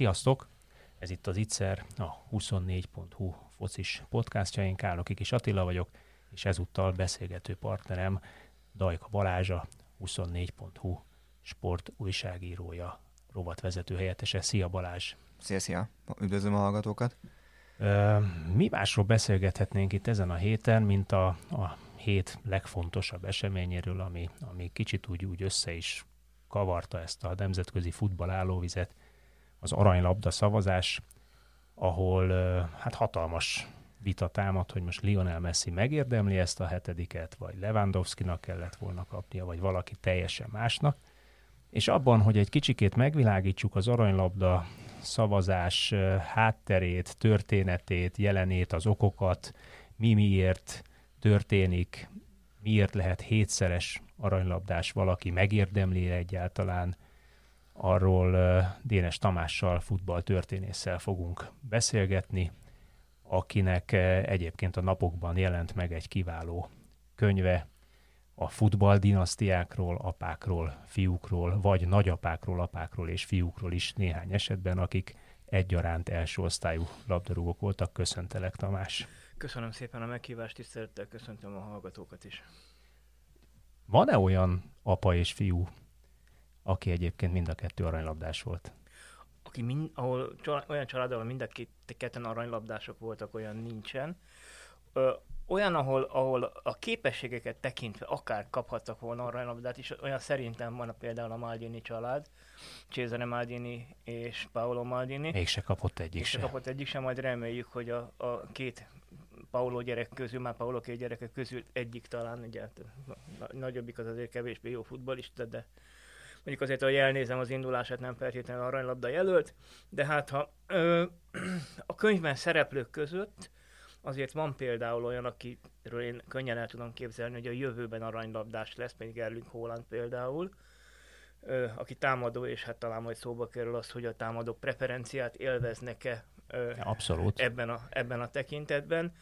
Sziasztok! Ez itt az Ittszer, a 24.hu focis podcastja. Én Kálnoki Kis Attila vagyok, és ezúttal beszélgető partnerem Dajka Balázsa, 24.hu sport újságírója, rovatvezető helyettese. Szia Balázs! Szia, szia! Üdvözlöm a hallgatókat! Mi másról beszélgethetnénk itt ezen a héten, mint a, a hét legfontosabb eseményéről, ami, ami kicsit úgy, úgy össze is kavarta ezt a nemzetközi futball állóvizet, az aranylabda szavazás, ahol hát hatalmas vita támad, hogy most Lionel Messi megérdemli ezt a hetediket, vagy Lewandowski-nak kellett volna kapnia, vagy valaki teljesen másnak. És abban, hogy egy kicsikét megvilágítsuk az aranylabda szavazás hátterét, történetét, jelenét, az okokat, mi miért történik, miért lehet hétszeres aranylabdás valaki, megérdemli egyáltalán, arról Dénes Tamással, futballtörténésszel fogunk beszélgetni, akinek egyébként a napokban jelent meg egy kiváló könyve a futball dinasztiákról, apákról, fiúkról, vagy nagyapákról, apákról és fiúkról is néhány esetben, akik egyaránt első osztályú labdarúgók voltak. Köszöntelek, Tamás! Köszönöm szépen a meghívást, tisztelettel köszöntöm a hallgatókat is. Van-e olyan apa és fiú aki egyébként mind a kettő aranylabdás volt. Aki mind, ahol olyan család, ahol mind a két, ketten aranylabdások voltak, olyan nincsen. Ö, olyan, ahol, ahol a képességeket tekintve akár kaphattak volna aranylabdát is, olyan szerintem van a például a Maldini család, Cesare Maldini és Paolo Maldini. Mégse kapott egyik sem. kapott egyik sem, majd reméljük, hogy a, a két Paolo gyerek közül, már Paolo két gyereke közül egyik talán, ugye hát nagyobbik az azért kevésbé jó futbolista, de mondjuk azért, hogy elnézem az indulását, nem feltétlenül aranylabda jelölt, de hát ha ö, a könyvben szereplők között azért van például olyan, akiről én könnyen el tudom képzelni, hogy a jövőben aranylabdás lesz, még Erling Holland például, ö, aki támadó, és hát talán majd szóba kerül az, hogy a támadók preferenciát élveznek-e ö, Abszolút. Ebben, a, ebben a tekintetben.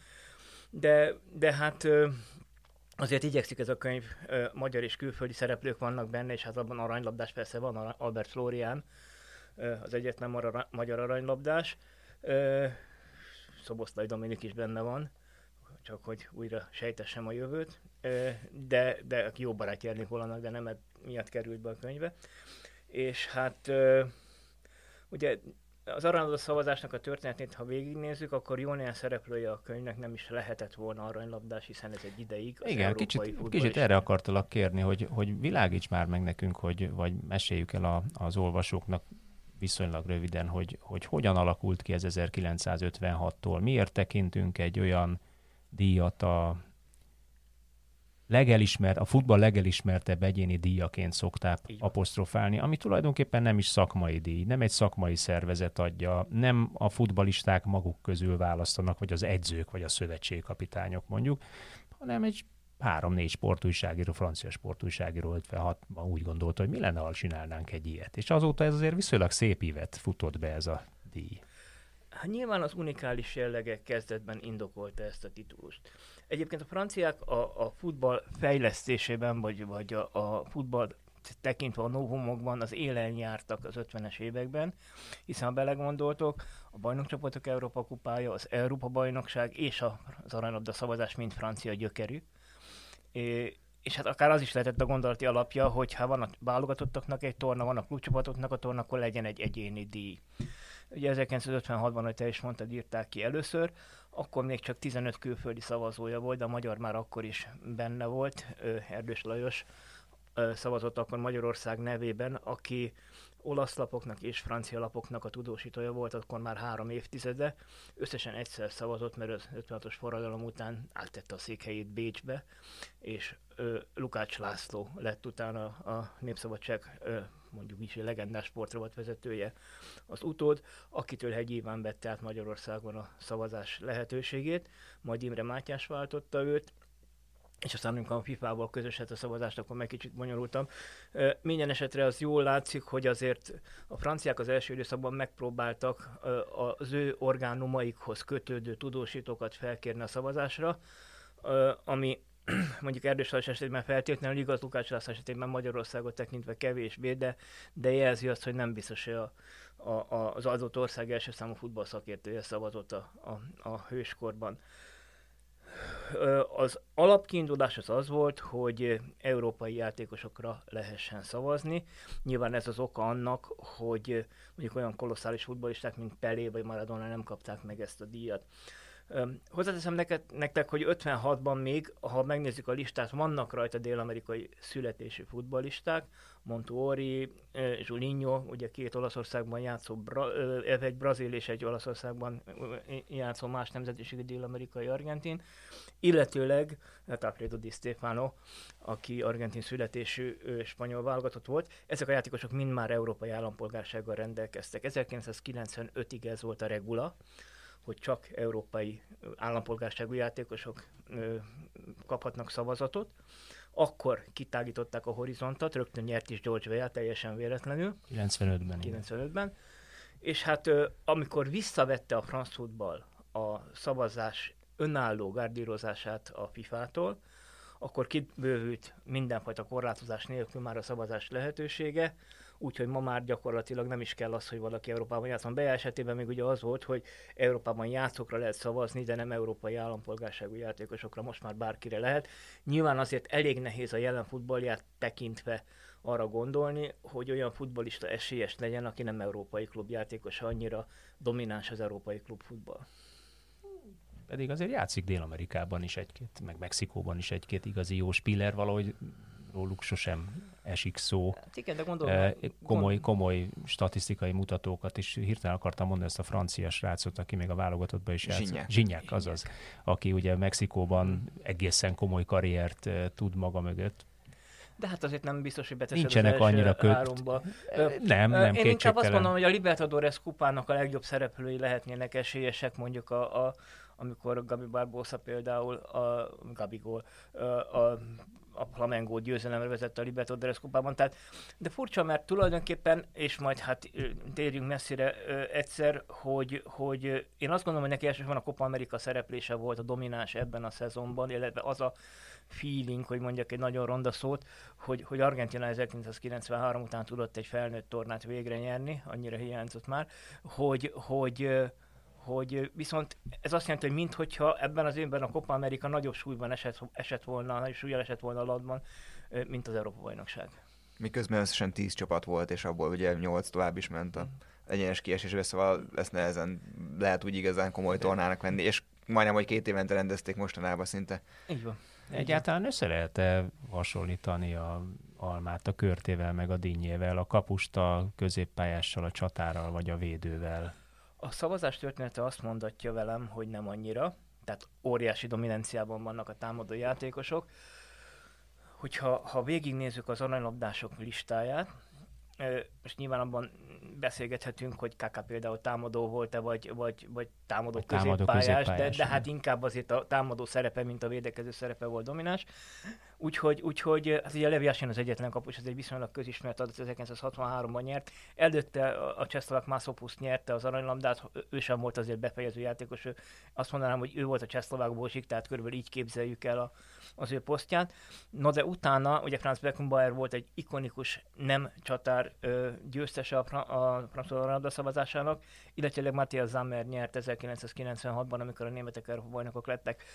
De, de hát ö, Azért igyekszik ez a könyv, magyar és külföldi szereplők vannak benne, és hát abban aranylabdás persze van, Albert Florian, az egyetlen magyar aranylabdás. Szoboszlai Dominik is benne van, csak hogy újra sejtessem a jövőt, de, de jó barátja Hollandnak, de nem miatt került be a könyve. És hát ugye az aranylabda szavazásnak a történetét, ha végignézzük, akkor jó néhány szereplője a könyvnek nem is lehetett volna aranylabdás, hiszen ez egy ideig az Igen, kicsit, kicsit erre akartalak kérni, hogy, hogy világíts már meg nekünk, hogy, vagy meséljük el a, az olvasóknak viszonylag röviden, hogy, hogy hogyan alakult ki ez 1956-tól, miért tekintünk egy olyan díjat a legelismert, a futball legelismertebb egyéni díjaként szokták apostrofálni, ami tulajdonképpen nem is szakmai díj, nem egy szakmai szervezet adja, nem a futbalisták maguk közül választanak, vagy az edzők, vagy a szövetségkapitányok mondjuk, hanem egy három-négy sportújságíró, francia sportújságíró 56-ban úgy gondolta, hogy mi lenne, ha csinálnánk egy ilyet. És azóta ez azért viszonylag szép évet futott be ez a díj. Hát nyilván az unikális jellege kezdetben indokolta ezt a titulust. Egyébként a franciák a, a futball fejlesztésében, vagy, vagy a, a futball tekintve a novumokban az élen jártak az 50-es években, hiszen ha belegondoltok, a bajnokcsapatok Európa kupája, az Európa bajnokság és az aranylabda szavazás mind francia gyökerű. É, és hát akár az is lehetett a gondolati alapja, hogy ha van a válogatottaknak egy torna, van a klubcsapatoknak a torna, akkor legyen egy egyéni díj. Ugye 1956-ban, hogy te is mondtad, írták ki először, akkor még csak 15 külföldi szavazója volt, de a magyar már akkor is benne volt, Erdős Lajos, szavazott akkor Magyarország nevében, aki olasz lapoknak és francia lapoknak a tudósítója volt akkor már három évtizede. Összesen egyszer szavazott, mert az 56-os forradalom után áttette a székhelyét Bécsbe, és ö, Lukács László lett utána a Népszabadság ö, mondjuk is egy legendás sportrovat vezetője az utód, akitől Hegy Iván vette át Magyarországon a szavazás lehetőségét, majd Imre Mátyás váltotta őt, és aztán amikor a FIFA-val közöset a szavazást, akkor meg kicsit bonyolultam. Minden esetre az jól látszik, hogy azért a franciák az első időszakban megpróbáltak az ő orgánumaikhoz kötődő tudósítókat felkérni a szavazásra, ami mondjuk Erdős esetében feltétlenül igaz, Lukács László esetében Magyarországot tekintve kevésbé, de, de jelzi azt, hogy nem biztos, hogy a, a, a, az adott ország első számú futballszakértője szavazott a, a, a hőskorban az alapkiindulás az az volt, hogy európai játékosokra lehessen szavazni. Nyilván ez az oka annak, hogy mondjuk olyan kolosszális futballisták, mint Pelé vagy Maradona nem kapták meg ezt a díjat. Hozzáteszem neked, nektek, hogy 56-ban még, ha megnézzük a listát, vannak rajta dél-amerikai születésű futballisták, Montuori, Julinho, ugye két Olaszországban játszó, bra, egy brazil és egy Olaszországban játszó más nemzetiségű dél-amerikai argentin, illetőleg hát Alfredo Di Stefano, aki argentin születésű spanyol válogatott volt. Ezek a játékosok mind már európai állampolgársággal rendelkeztek. 1995-ig ez volt a regula, hogy csak európai állampolgárságú játékosok kaphatnak szavazatot. Akkor kitágították a horizontot, rögtön nyert is George Weah teljesen véletlenül. 95-ben. 95-ben. És hát amikor visszavette a franc futball a szavazás önálló gárdírozását a FIFA-tól, akkor kibővült mindenfajta korlátozás nélkül már a szavazás lehetősége, úgyhogy ma már gyakorlatilag nem is kell az, hogy valaki Európában játszon. Be esetében még ugye az volt, hogy Európában játszókra lehet szavazni, de nem európai állampolgárságú játékosokra, most már bárkire lehet. Nyilván azért elég nehéz a jelen futballját tekintve arra gondolni, hogy olyan futbolista esélyes legyen, aki nem európai klubjátékos, annyira domináns az európai klubfutball. Pedig azért játszik Dél-Amerikában is egy-két, meg Mexikóban is egy-két igazi jó spiller, valahogy róluk sosem esik szó. Hát igen, de gondolom, komoly, komoly statisztikai mutatókat is hirtelen akartam mondani ezt a francia srácot, aki még a válogatottban is játszott. Zsinyák. Zsinyák, azaz. Aki ugye Mexikóban egészen komoly karriert tud maga mögött. De hát azért nem biztos, hogy beteszed Nincsenek az annyira köt... Háromba. Nem, nem, Én inkább azt mondom, hogy a Libertadores kupának a legjobb szereplői lehetnének esélyesek, mondjuk a, a amikor Gabi Barbosa például, a Gabigol, a, a a Flamengo győzelemre vezette a Libertadores kupában. Tehát, de furcsa, mert tulajdonképpen, és majd hát térjünk messzire egyszer, hogy, hogy én azt gondolom, hogy neki elsősorban a Copa America szereplése volt a domináns ebben a szezonban, illetve az a feeling, hogy mondjak egy nagyon ronda szót, hogy, hogy Argentina 1993 után tudott egy felnőtt tornát végre nyerni, annyira hiányzott már, hogy, hogy hogy viszont ez azt jelenti, hogy minthogyha ebben az évben a Copa America nagyobb súlyban esett, esett volna, nagyobb súlyjal esett volna a ladban, mint az Európa bajnokság. Miközben összesen 10 csapat volt, és abból ugye 8 tovább is ment a egyenes kiesésbe, szóval ezt nehezen lehet úgy igazán komoly tornának venni, és majdnem, hogy két évente rendezték mostanában szinte. Így van. Egyáltalán össze lehet -e hasonlítani a almát a körtével, meg a dinnyével, a kapusta középpályással, a csatárral, vagy a védővel? A szavazás története azt mondatja velem, hogy nem annyira, tehát óriási dominanciában vannak a támadó játékosok. Hogyha ha végignézzük az aranylabdások listáját, most nyilván abban beszélgethetünk, hogy Kaka például támadó volt-e, vagy, vagy, vagy támadó, vagy középpályás, támadó középpályás, de, de hát inkább azért a támadó szerepe, mint a védekező szerepe volt domináns. Úgyhogy, úgyhogy hát ugye Levi Asin az egyetlen kapus, ez egy viszonylag közismert adat, 1963-ban nyert. Előtte a Cseszlovák Mászopus nyerte az aranylambdát, ő sem volt azért befejező játékos, ő azt mondanám, hogy ő volt a Cseszlovák Bósik, tehát körülbelül így képzeljük el a, az ő posztját. No de utána, ugye Franz Beckenbauer volt egy ikonikus nem csatár ö, győztese a, a francia szavazásának, illetve Matthias Zammer nyert 1996-ban, amikor a németek bajnokok lettek.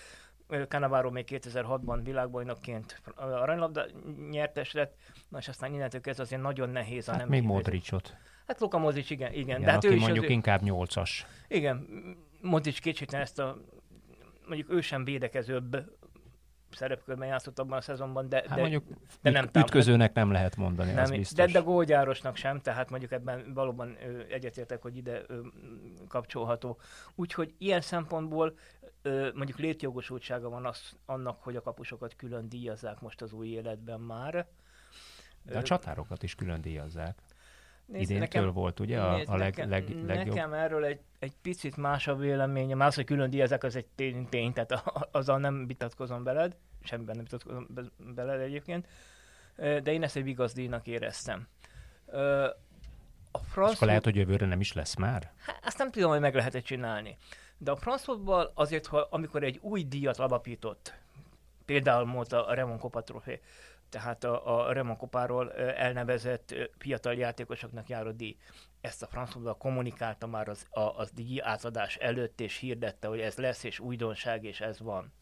Cannavaro még 2006-ban világbajnokként aranylabda nyertes lett, na és aztán innentől kezdve azért nagyon nehéz a hát nem még Modricot. Hát Luka Modric, igen. igen. igen de hát aki ő mondjuk az, inkább nyolcas. Igen, Modric kétségtelen ezt a mondjuk ő sem védekezőbb szerepkörben játszott abban a szezonban, de, Hát de, mondjuk de nem támad- ütközőnek nem lehet mondani, nem, az de, biztos. de gólgyárosnak sem, tehát mondjuk ebben valóban ö, egyetértek, hogy ide ö, kapcsolható. Úgyhogy ilyen szempontból ö, mondjuk létjogosultsága van az, annak, hogy a kapusokat külön díjazzák most az új életben már. De a csatárokat is külön díjazzák. Nézd, Idéntől volt ugye a, nézd, a leg, nekem, leg, legjobb. Nekem erről egy, egy picit más a véleményem. Más, hogy külön díjazák, az egy tény, tény tehát a- azzal nem vitatkozom beled, semmiben nem vitatkozom be- beled egyébként, de én ezt egy díjnak éreztem. A És franc akkor lehet, hogy jövőre nem is lesz már? Hát, azt nem tudom, hogy meg lehet csinálni. De a franc futball azért, ha, amikor egy új díjat alapított, például volt a Remon Copa trofé, tehát a, a Remon Kopáról ö, elnevezett fiatal játékosoknak járó díj. Ezt a franc futball kommunikálta már az, a, az díj átadás előtt, és hirdette, hogy ez lesz, és újdonság, és ez van.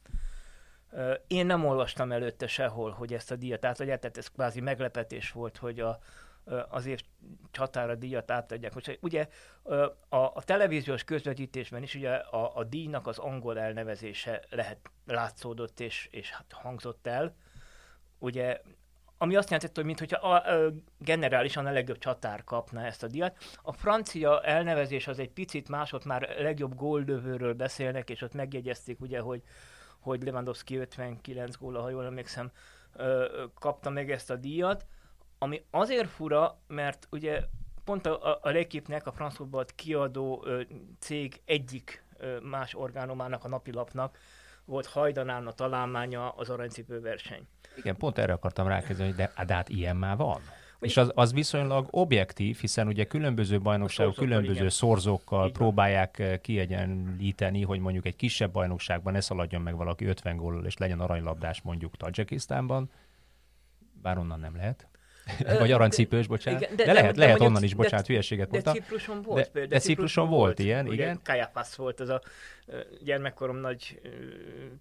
Én nem olvastam előtte sehol, hogy ezt a díjat átadják, tehát ez kvázi meglepetés volt, hogy a, ö, az év csatára díjat átadják. Most, ugye a, a televíziós közvetítésben is ugye a, a díjnak az angol elnevezése lehet látszódott és, és hát hangzott el. Ugye ami azt jelentette, hogy mintha a, a, generálisan a legjobb csatár kapna ezt a díjat. A francia elnevezés az egy picit más, ott már legjobb góllövőről beszélnek, és ott megjegyezték ugye, hogy, hogy Lewandowski 59 góla, ha jól emlékszem, kapta meg ezt a díjat, ami azért fura, mert ugye pont a, a, L'Equipe-nek, a Footballt kiadó ö, cég egyik ö, más orgánumának, a napilapnak volt hajdanán a találmánya az aranycipő verseny. Igen, pont erre akartam rákezdeni, hogy de, de hát ilyen már van. És az, az viszonylag objektív, hiszen ugye különböző bajnokságok, különböző igen. szorzókkal van. próbálják eh, kiegyenlíteni, hogy mondjuk egy kisebb bajnokságban ne szaladjon meg valaki 50 góllal, és legyen aranylabdás mondjuk Tajikisztánban, bár onnan nem lehet. Vagy aranycipős, bocsánat. igen, de, de- de, de- lehet, de lehet mondjuk- onnan is, de- bocsánat, hülyeséget De mondtam. Cipruson volt De- például. de Cipruson volt ilyen, ugye, igen. Kajapasz volt az a gyermekkorom nagy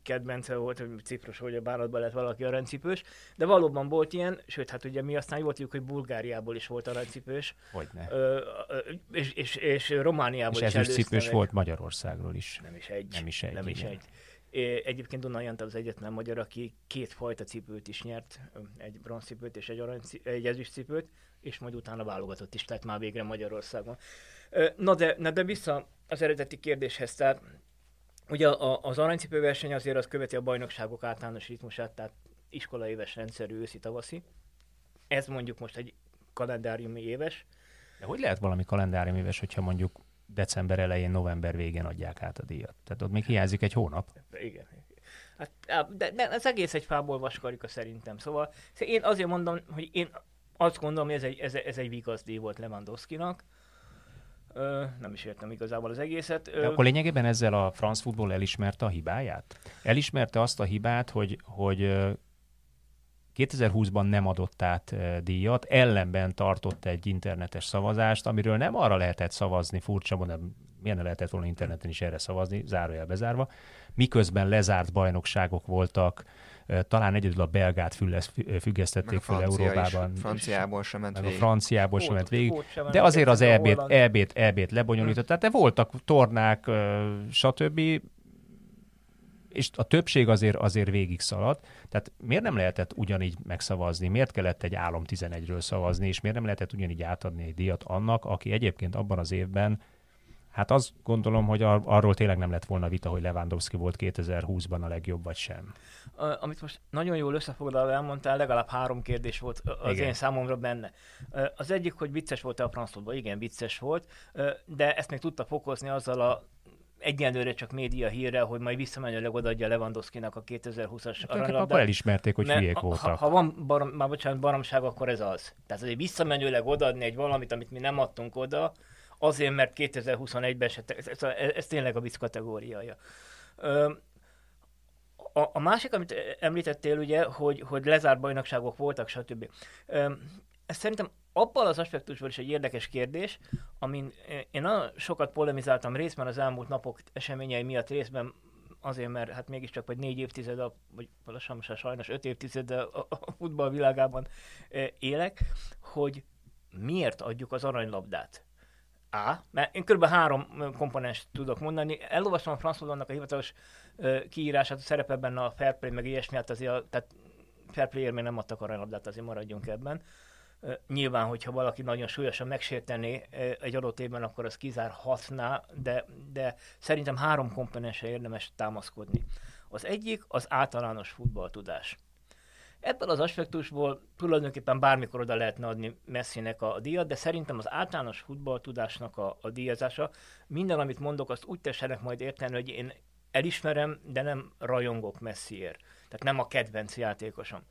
kedvence volt, hogy Ciprus, hogy a bánatban lett valaki aranycipős, de valóban volt ilyen, sőt, hát ugye mi aztán jól tudjuk, hogy Bulgáriából is volt aranycipős, Hogyne. ö, és, és, és Romániából És is ezüstcipős meg. volt Magyarországról is. Nem is egy. Nem is egy, Nem is egy. Egyébként Donai Antal az egyetlen magyar, aki két fajta cipőt is nyert, egy bronzcipőt és egy, arany, egy ezüstcipőt, és majd utána válogatott is lett már végre Magyarországon. Na de, na de vissza az eredeti kérdéshez, tehát ugye az aranycipőverseny azért az követi a bajnokságok általános ritmusát, tehát iskolaéves rendszerű őszi-tavaszi. Ez mondjuk most egy kalendáriumi éves, De hogy lehet valami kalendárium éves, hogyha mondjuk december elején, november végén adják át a díjat? Tehát ott még hiányzik egy hónap. Igen. Hát, de, de ez egész egy fából vaskarika szerintem. Szóval én azért mondom, hogy én azt gondolom, hogy ez egy, ez, ez egy vigazdíj volt Lewandowski-nak. Ö, nem is értem igazából az egészet. De Ö, akkor lényegében ezzel a France Football elismerte a hibáját? Elismerte azt a hibát, hogy, hogy 2020-ban nem adott át díjat, ellenben tartott egy internetes szavazást, amiről nem arra lehetett szavazni, furcsa mondom, ne lehetett volna interneten is erre szavazni, zárójel bezárva, miközben lezárt bajnokságok voltak, talán egyedül a belgát függesztették francia Európában. Is. Franciából sem ment meg a végig. franciából sem ment végig. De azért az végig, EB-t. EB-t, EB-t lebonyolított, tehát de voltak tornák, stb., és a többség azért, azért végig szaladt. Tehát miért nem lehetett ugyanígy megszavazni? Miért kellett egy álom 11-ről szavazni, és miért nem lehetett ugyanígy átadni egy díjat annak, aki egyébként abban az évben, hát azt gondolom, hogy ar- arról tényleg nem lett volna vita, hogy Lewandowski volt 2020-ban a legjobb, vagy sem. Amit most nagyon jól összefoglalva elmondtál, legalább három kérdés volt az Igen. én számomra benne. Az egyik, hogy vicces volt-e a franszodban. Igen, vicces volt, de ezt még tudta fokozni azzal a egyenlőre csak média hírre, hogy majd visszamenőleg odaadja Lewandowski-nak a 2020-as Akkor aranylabdát. elismerték, hogy hülyék voltak. Ha, ha van barom, már bocsánat, baromság, akkor ez az. Tehát azért visszamenőleg odaadni egy valamit, amit mi nem adtunk oda, azért, mert 2021-ben se, ez, ez, ez tényleg a vicc kategóriája. Ö, a, a másik, amit említettél, ugye, hogy, hogy lezárt bajnokságok voltak, stb. Ö, Ez szerintem abban az aspektusból is egy érdekes kérdés, amin én nagyon sokat polemizáltam részben az elmúlt napok eseményei miatt, részben azért, mert hát mégiscsak vagy négy évtized, a, vagy lassan most sajnos öt évtized a, a, futball világában eh, élek, hogy miért adjuk az aranylabdát. A, mert én kb. három komponens tudok mondani. Elolvastam a Franz a hivatalos kiírását, a szerepe benne a fair play, meg ilyesmi, hát azért, a, tehát fair play még nem adtak arra labdát, azért maradjunk ebben. Nyilván, hogyha valaki nagyon súlyosan megsértené egy adott évben, akkor az kizárhatná, de, de szerintem három komponensre érdemes támaszkodni. Az egyik az általános futballtudás. Ebből az aspektusból tulajdonképpen bármikor oda lehetne adni Messinek a, díjat, de szerintem az általános futballtudásnak a, a díjazása, minden, amit mondok, azt úgy tessenek majd érteni, hogy én elismerem, de nem rajongok Messiért. Tehát nem a kedvenc játékosom.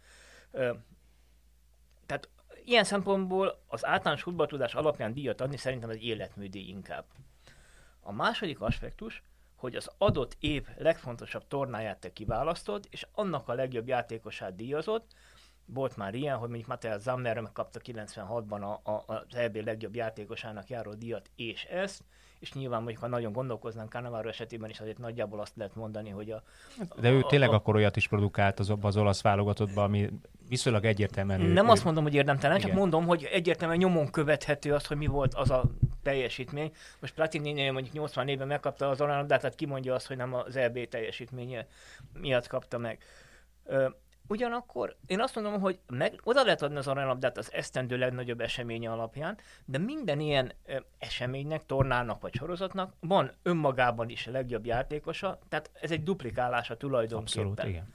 Ilyen szempontból az általános futballtudás alapján díjat adni szerintem egy életműdíj inkább. A második aspektus, hogy az adott év legfontosabb tornáját te kiválasztod, és annak a legjobb játékosát díjazod. Volt már ilyen, hogy mondjuk Mattel Zammer megkapta 96-ban a, a, az EB legjobb játékosának járó díjat, és ezt, és nyilván mondjuk, ha nagyon gondolkoznánk Cannavaro esetében is azért nagyjából azt lehet mondani, hogy a... De ő tényleg a, akkor olyat is produkált az, az olasz válogatottban, ami viszonylag egyértelműen... Nem ő, azt mondom, hogy érdemtelen, igen. csak mondom, hogy egyértelműen nyomon követhető az, hogy mi volt az a teljesítmény. Most Platini mondjuk 80 éve megkapta az aranyadát, tehát kimondja azt, hogy nem az EB teljesítménye miatt kapta meg. Ugyanakkor én azt mondom, hogy meg, oda lehet adni az aranylabdát az esztendő legnagyobb eseménye alapján, de minden ilyen ö, eseménynek, tornának vagy sorozatnak van önmagában is a legjobb játékosa, tehát ez egy duplikálása tulajdonképpen. Abszolút, igen.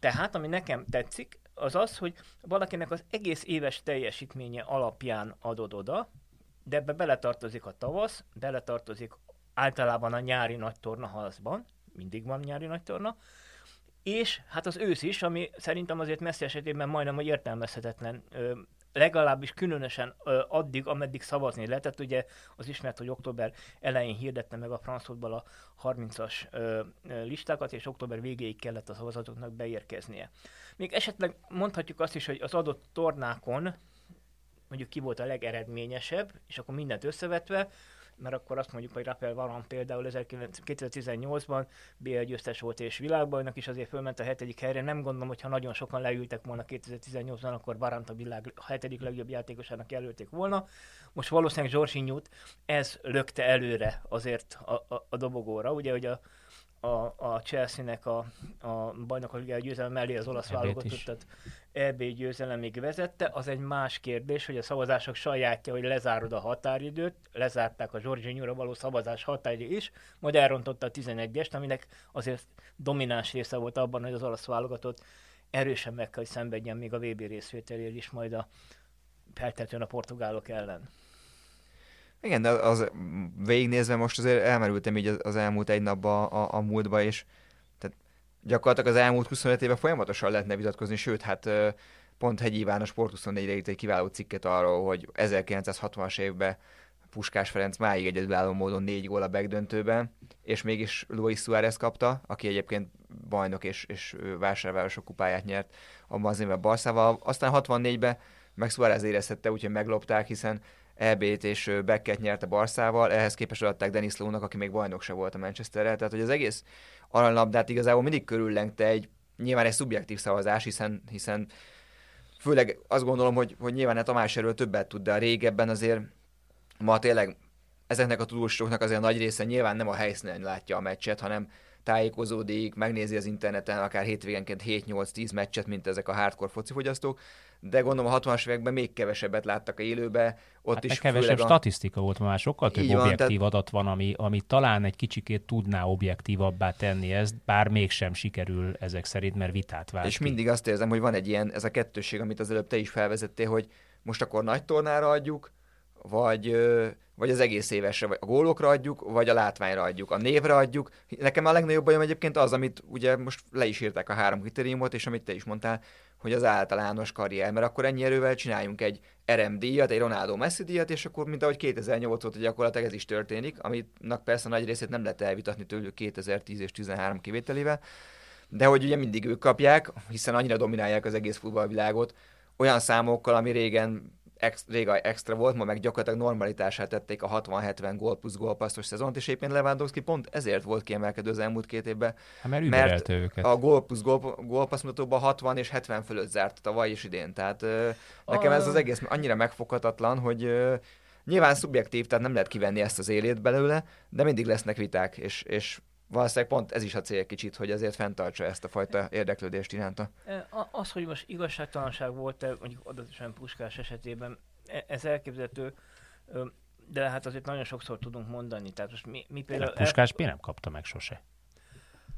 Tehát, ami nekem tetszik, az az, hogy valakinek az egész éves teljesítménye alapján adod oda, de ebbe beletartozik a tavasz, beletartozik általában a nyári nagy torna halszban, mindig van nyári nagy torna, és hát az ősz is, ami szerintem azért messzi esetében majdnem, hogy értelmezhetetlen, legalábbis különösen addig, ameddig szavazni lehetett. Ugye az ismert, hogy október elején hirdette meg a Frankfurtból a 30-as ö, listákat, és október végéig kellett a szavazatoknak beérkeznie. Még esetleg mondhatjuk azt is, hogy az adott tornákon mondjuk ki volt a legeredményesebb, és akkor mindent összevetve, mert akkor azt mondjuk, hogy Rafael Varane például 2018-ban BL győztes volt és világbajnok is, azért fölment a hetedik helyre. Nem gondolom, hogy ha nagyon sokan leültek volna 2018-ban, akkor Varant a világ a hetedik legjobb játékosának jelölték volna. Most valószínűleg Zsorsinyút ez lökte előre azért a, a, a dobogóra, ugye, hogy a, a, a Chelsea-nek a, a bajnokok győzelem mellé az olasz válogatottat EB győzelemig vezette, az egy más kérdés, hogy a szavazások sajátja, hogy lezárod a határidőt, lezárták a Zsorzsinyúra való szavazás határidő is, majd elrontotta a 11-est, aminek azért domináns része volt abban, hogy az olasz válogatott erősen meg kell, hogy szenvedjen még a VB részvételért is majd a feltetően a portugálok ellen. Igen, de az végignézve most azért elmerültem így az elmúlt egy napban a, a, múltba, és tehát gyakorlatilag az elmúlt 25 éve folyamatosan lehetne vitatkozni, sőt, hát pont Hegyi Iván a Sport 24-re írt egy kiváló cikket arról, hogy 1960-as évben Puskás Ferenc máig egyedülálló módon négy gól a begdöntőben, és mégis Luis Suárez kapta, aki egyébként bajnok és, és vásárvárosok kupáját nyert abban az évben Barszával. Aztán 64-ben meg Suárez érezhette, úgyhogy meglopták, hiszen EB-t és Becket nyerte Barszával, ehhez képest adták Denis Lónak, aki még bajnok se volt a Manchesterrel, tehát hogy az egész aranylabdát igazából mindig körüllengte egy, nyilván egy szubjektív szavazás, hiszen, hiszen főleg azt gondolom, hogy, hogy nyilván a Tamás erről többet tud, de a régebben azért ma tényleg ezeknek a tudósoknak azért a nagy része nyilván nem a helyszínen látja a meccset, hanem tájékozódik, megnézi az interneten akár hétvégenként 7-8-10 meccset, mint ezek a hardcore focifogyasztók, de gondolom a 60-as években még kevesebbet láttak a élőbe. Ott hát is kevesebb a... statisztika volt, már sokkal több van, objektív tehát... adat van, ami, ami talán egy kicsikét tudná objektívabbá tenni ezt, bár mégsem sikerül ezek szerint, mert vitát vált. És ki. mindig azt érzem, hogy van egy ilyen, ez a kettőség, amit az előbb te is felvezettél, hogy most akkor nagy tornára adjuk, vagy, vagy az egész évesre, vagy a gólokra adjuk, vagy a látványra adjuk, a névre adjuk. Nekem a legnagyobb bajom egyébként az, amit ugye most le is írták a három kritériumot, és amit te is mondtál, hogy az általános karrier, mert akkor ennyi erővel csináljunk egy RM díjat, egy Ronaldo Messi díjat, és akkor mint ahogy 2008 óta gyakorlatilag ez is történik, amit persze nagy részét nem lehet elvitatni tőlük 2010 és 13 kivételével, de hogy ugye mindig ők kapják, hiszen annyira dominálják az egész futballvilágot, olyan számokkal, ami régen ex, réga extra volt, ma meg gyakorlatilag normalitását tették a 60-70 gól plusz gólpasszos szezont, és éppen Lewandowski pont ezért volt kiemelkedő az elmúlt két évben. Hát mert, mert őket. a gól plusz gól, gólpassz mutatóban 60 és 70 fölött zárt tavaly is idén. Tehát nekem ez az egész annyira megfoghatatlan, hogy Nyilván szubjektív, tehát nem lehet kivenni ezt az élét belőle, de mindig lesznek viták, és, és valószínűleg pont ez is a cél kicsit, hogy ezért fenntartsa ezt a fajta érdeklődést iránta. Az, hogy most igazságtalanság volt-e, mondjuk adatosan Puskás esetében, e, ez elképzelhető, de hát azért nagyon sokszor tudunk mondani. Tehát most mi, mi például... Puskás el... nem kapta meg sose.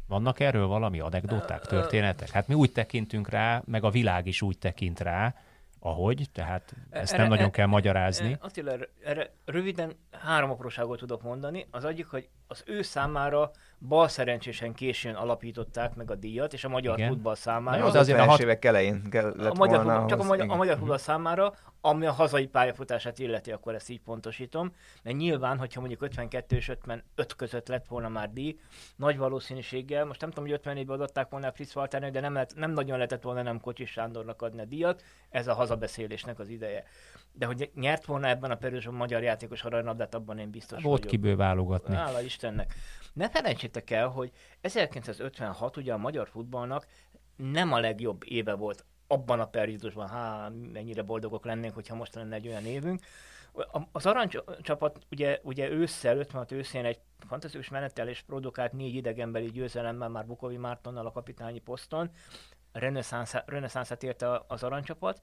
Vannak erről valami anekdoták, történetek? Hát mi úgy tekintünk rá, meg a világ is úgy tekint rá, ahogy, tehát ezt erre, nem nagyon kell magyarázni. Attila, erre röviden három apróságot tudok mondani. Az egyik, hogy az ő számára bal szerencsésen későn alapították meg a díjat, és a magyar Igen. futball számára. Na, az azért a hat... évek elején kellett a magyar, volna. Csak a magyar, a magyar futball számára, ami a hazai pályafutását illeti, akkor ezt így pontosítom. Mert nyilván, hogyha mondjuk 52 és 55 között lett volna már díj, nagy valószínűséggel, most nem tudom, hogy 54-ben adották volna a Fritz Walternek, de nem, lehet, nem nagyon lehetett volna nem Kocsis Sándornak adni a díjat, ez a hazabeszélésnek az ideje. De hogy nyert volna ebben a perősben magyar játékos aranylabdát, abban én biztos Volt vagyok. kiből válogatni. Hála Istennek. Ne felejtsétek el, hogy 1956 ugye a magyar futballnak nem a legjobb éve volt abban a periódusban, há, mennyire boldogok lennénk, hogyha most lenne egy olyan évünk. Az aranycsapat ugye, ugye ősszel, 56 őszén egy fantasztikus menetelés produkált négy idegenbeli győzelemmel már Bukovi Mártonnal a kapitányi poszton. Reneszánszát érte az aranycsapat,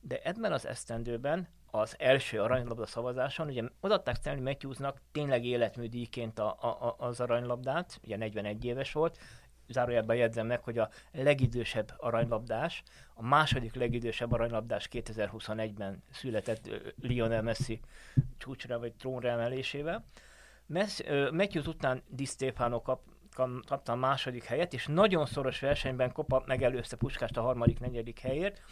de ebben az esztendőben az első aranylabda szavazáson, ugye odaadták Stanley Matthewsnak tényleg életműdíjként a, a, az aranylabdát, ugye 41 éves volt, zárójelben jegyzem meg, hogy a legidősebb aranylabdás, a második legidősebb aranylabdás 2021-ben született Lionel Messi csúcsra vagy trónra emelésével. Messi, Matthews után Di Stefano kap, kapta a második helyet, és nagyon szoros versenyben Kopa megelőzte Puskást a harmadik, negyedik helyért.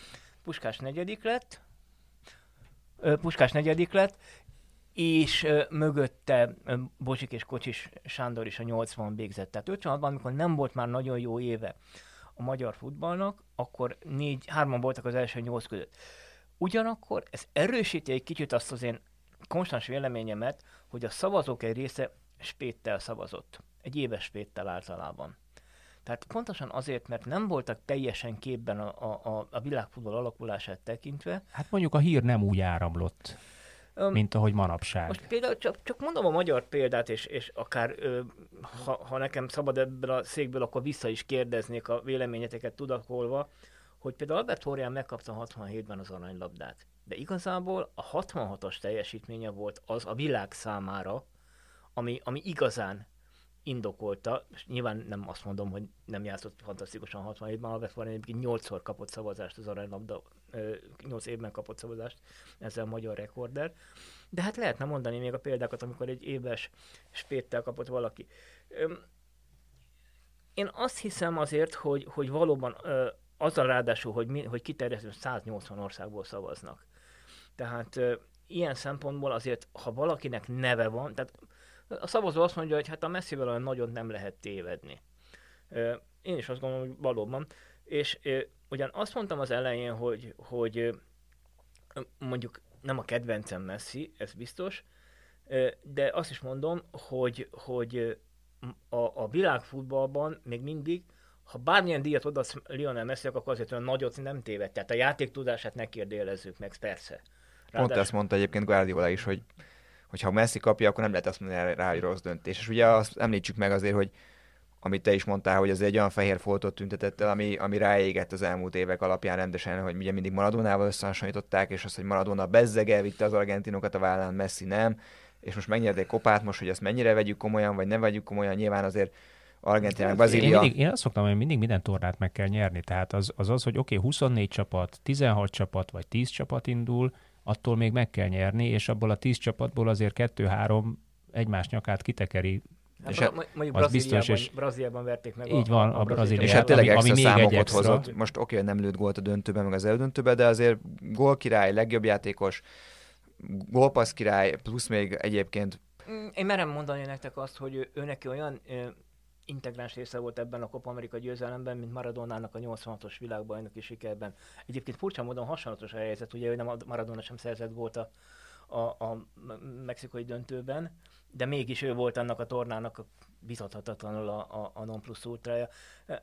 Puskás negyedik lett, Puskás negyedik lett, és mögötte Bocsik és Kocsis Sándor is a 80 végzett. Tehát 56-ban, amikor nem volt már nagyon jó éve a magyar futballnak, akkor négy, hárman voltak az első nyolc között. Ugyanakkor ez erősíti egy kicsit azt az én konstans véleményemet, hogy a szavazók egy része spéttel szavazott. Egy éves spéttel általában. Tehát pontosan azért, mert nem voltak teljesen képben a, a, a világfutball alakulását tekintve. Hát mondjuk a hír nem úgy áramlott, um, mint ahogy manapság. Most például csak, csak mondom a magyar példát, és, és akár ö, ha, ha nekem szabad ebből a székből, akkor vissza is kérdeznék a véleményeteket tudakolva, hogy például Albert Horján megkapta 67-ben az aranylabdát. De igazából a 66-os teljesítménye volt az a világ számára, ami, ami igazán indokolta, és nyilván nem azt mondom, hogy nem játszott fantasztikusan 67-ben, Albert Warren egyébként 8-szor kapott szavazást az aranylabda, 8 évben kapott szavazást, ezzel a magyar rekorder. De hát lehetne mondani még a példákat, amikor egy éves spéttel kapott valaki. Én azt hiszem azért, hogy, hogy valóban azzal ráadásul, hogy, mi, hogy kiterjesztő 180 országból szavaznak. Tehát ilyen szempontból azért, ha valakinek neve van, tehát a szavazó azt mondja, hogy hát a messzivel olyan nagyon nem lehet tévedni. Én is azt gondolom, hogy valóban. És ugyan azt mondtam az elején, hogy, hogy mondjuk nem a kedvencem Messi, ez biztos, de azt is mondom, hogy, hogy a, a világfutballban még mindig, ha bármilyen díjat odasz Lionel messi akkor azért olyan nagyot nem téved. Tehát a játék tudását ne kérdélezzük meg, persze. Ráadásul... Pont ezt mondta egyébként Guardiola is, hogy hogyha Messi kapja, akkor nem lehet azt mondani rá, hogy rossz döntés. És ugye azt említsük meg azért, hogy amit te is mondtál, hogy ez egy olyan fehér foltot tüntetett el, ami, ami ráégett az elmúlt évek alapján rendesen, hogy ugye mindig Maradonával összehasonlították, és az, hogy Maradona bezzege, vitte az argentinokat a vállán, Messi nem, és most megnyert egy kopát, most, hogy ezt mennyire vegyük komolyan, vagy ne vegyük komolyan, nyilván azért Argentinák, Brazília. Én, mindig, én azt szoktam, hogy mindig minden tornát meg kell nyerni. Tehát az az, az hogy oké, okay, 24 csapat, 16 csapat, vagy 10 csapat indul, attól még meg kell nyerni, és abból a tíz csapatból azért kettő-három egymás nyakát kitekeri Hát és hát, mondjuk az biztos, és Brazíliában verték meg így a, van, a, a Brazília. És hát tényleg ami, extra ami számokat hozott. Most oké, okay, nem lőtt gólt a döntőben, meg az eldöntőben, de azért gólkirály, legjobb játékos, gólpassz király, plusz még egyébként mm, én merem mondani nektek azt, hogy ő neki olyan integráns része volt ebben a Copa Amerika győzelemben, mint Maradonának a 86-os világbajnoki sikerben. Egyébként furcsa módon hasonlatos a helyzet, ugye nem Maradona sem szerzett volt a, a, a mexikai döntőben, de mégis ő volt annak a tornának a vitathatatlanul a, a, a non plus ultrája.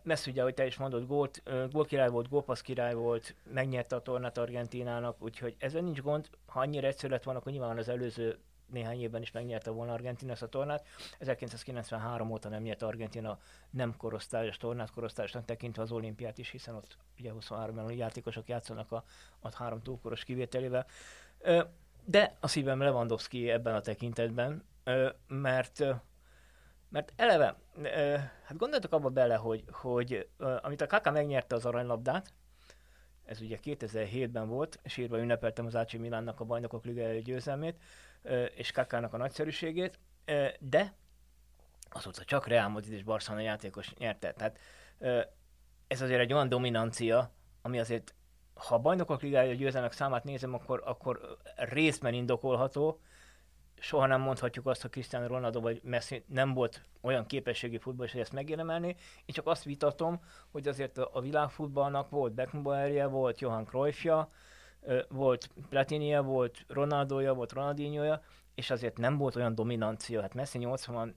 Messi ugye, hogy te is mondod, gólt, gól király volt, gólpasz király volt, megnyerte a tornát Argentinának, úgyhogy ezzel nincs gond. Ha annyira egyszerű lett volna, akkor nyilván az előző néhány évben is megnyerte volna Argentina ezt a tornát. 1993 óta nem nyert Argentina nem korosztályos tornát, korosztályosnak tekintve az olimpiát is, hiszen ott ugye 23 millió játékosok játszanak a, a három túlkoros kivételével. De a szívem Lewandowski ebben a tekintetben, mert mert eleve, hát gondoltok abba bele, hogy, hogy amit a Kaka megnyerte az aranylabdát, ez ugye 2007-ben volt, sírva ünnepeltem az AC Milánnak a bajnokok liga győzelmét, és Kakának a nagyszerűségét, de azóta csak Real Madrid és Barcelona játékos nyerte. Tehát ez azért egy olyan dominancia, ami azért, ha a bajnokok ligája győzelmek számát nézem, akkor, akkor részben indokolható, soha nem mondhatjuk azt, hogy Cristiano Ronaldo vagy Messi nem volt olyan képességi futball, hogy ezt megérdemelni. Én csak azt vitatom, hogy azért a világfutballnak volt Beckenbauerje, volt Johan Cruyffja, volt Platinia, volt Ronaldoja, volt Ronaldinhoja, és azért nem volt olyan dominancia. Hát Messi 80,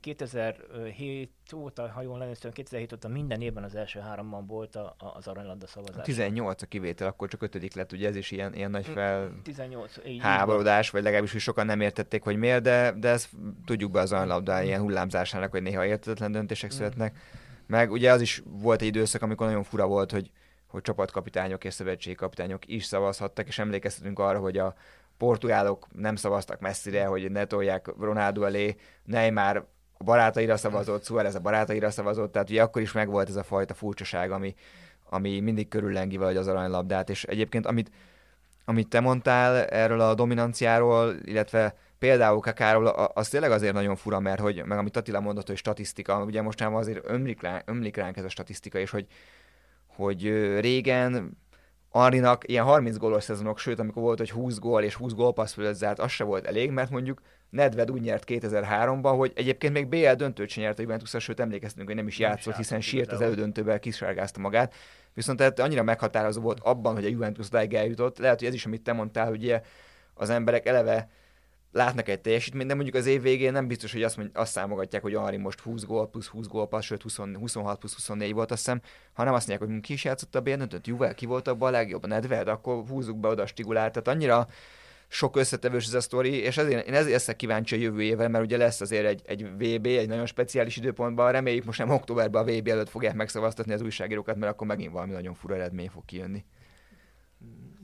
2007 óta, ha jól emlékszem, 2007 óta minden évben az első háromban volt a, a, az aranylabda szavazás. 18 a kivétel, akkor csak ötödik lett, ugye ez is ilyen, ilyen nagy fel 18, így háborodás, vagy legalábbis hogy sokan nem értették, hogy miért, de, de ezt tudjuk be az aranylabda ilyen hullámzásának, hogy néha értetlen döntések mm. születnek. Meg ugye az is volt egy időszak, amikor nagyon fura volt, hogy hogy csapatkapitányok és szövetségkapitányok is szavazhattak, és emlékeztetünk arra, hogy a portugálok nem szavaztak messzire, hogy ne tolják Ronaldo elé, Neymar a barátaira szavazott, Suárez a barátaira szavazott, tehát ugye akkor is megvolt ez a fajta furcsaság, ami, ami mindig körüllengi vagy az aranylabdát, és egyébként amit, amit te mondtál erről a dominanciáról, illetve például Kakáról, az tényleg azért nagyon fura, mert hogy, meg amit Attila mondott, hogy statisztika, ugye most már azért ömlik, ránk, ömlik ránk ez a statisztika, és hogy, hogy régen Arinak ilyen 30 gólos szezonok, sőt, amikor volt, hogy 20 gól és 20 gólpassz fölött zárt, az se volt elég, mert mondjuk Nedved úgy nyert 2003-ban, hogy egyébként még BL döntőt sem nyert a Juventus, sőt emlékeztünk, hogy nem is játszott, nem hiszen sírt az elődöntőben, kisárgázta magát. Viszont tehát annyira meghatározó volt abban, hogy a Juventus odáig eljutott. Lehet, hogy ez is, amit te mondtál, hogy ugye az emberek eleve látnak egy teljesítményt, de mondjuk az év végén nem biztos, hogy azt, mondj, azt számogatják, hogy Ari most 20 gól plusz 20 gól, plusz, sőt 20, 26 plusz 24 volt, azt hiszem, hanem azt mondják, hogy ki is játszott a bérnöntött, Juvel ki volt abban a legjobb, Nedved, akkor húzzuk be oda a stigulát. Tehát annyira sok összetevős ez a sztori, és ezért, én ezért leszek kíváncsi a jövő évvel, mert ugye lesz azért egy, egy VB, egy nagyon speciális időpontban, reméljük most nem októberben a VB előtt fogják megszavaztatni az újságírókat, mert akkor megint valami nagyon fura eredmény fog kijönni.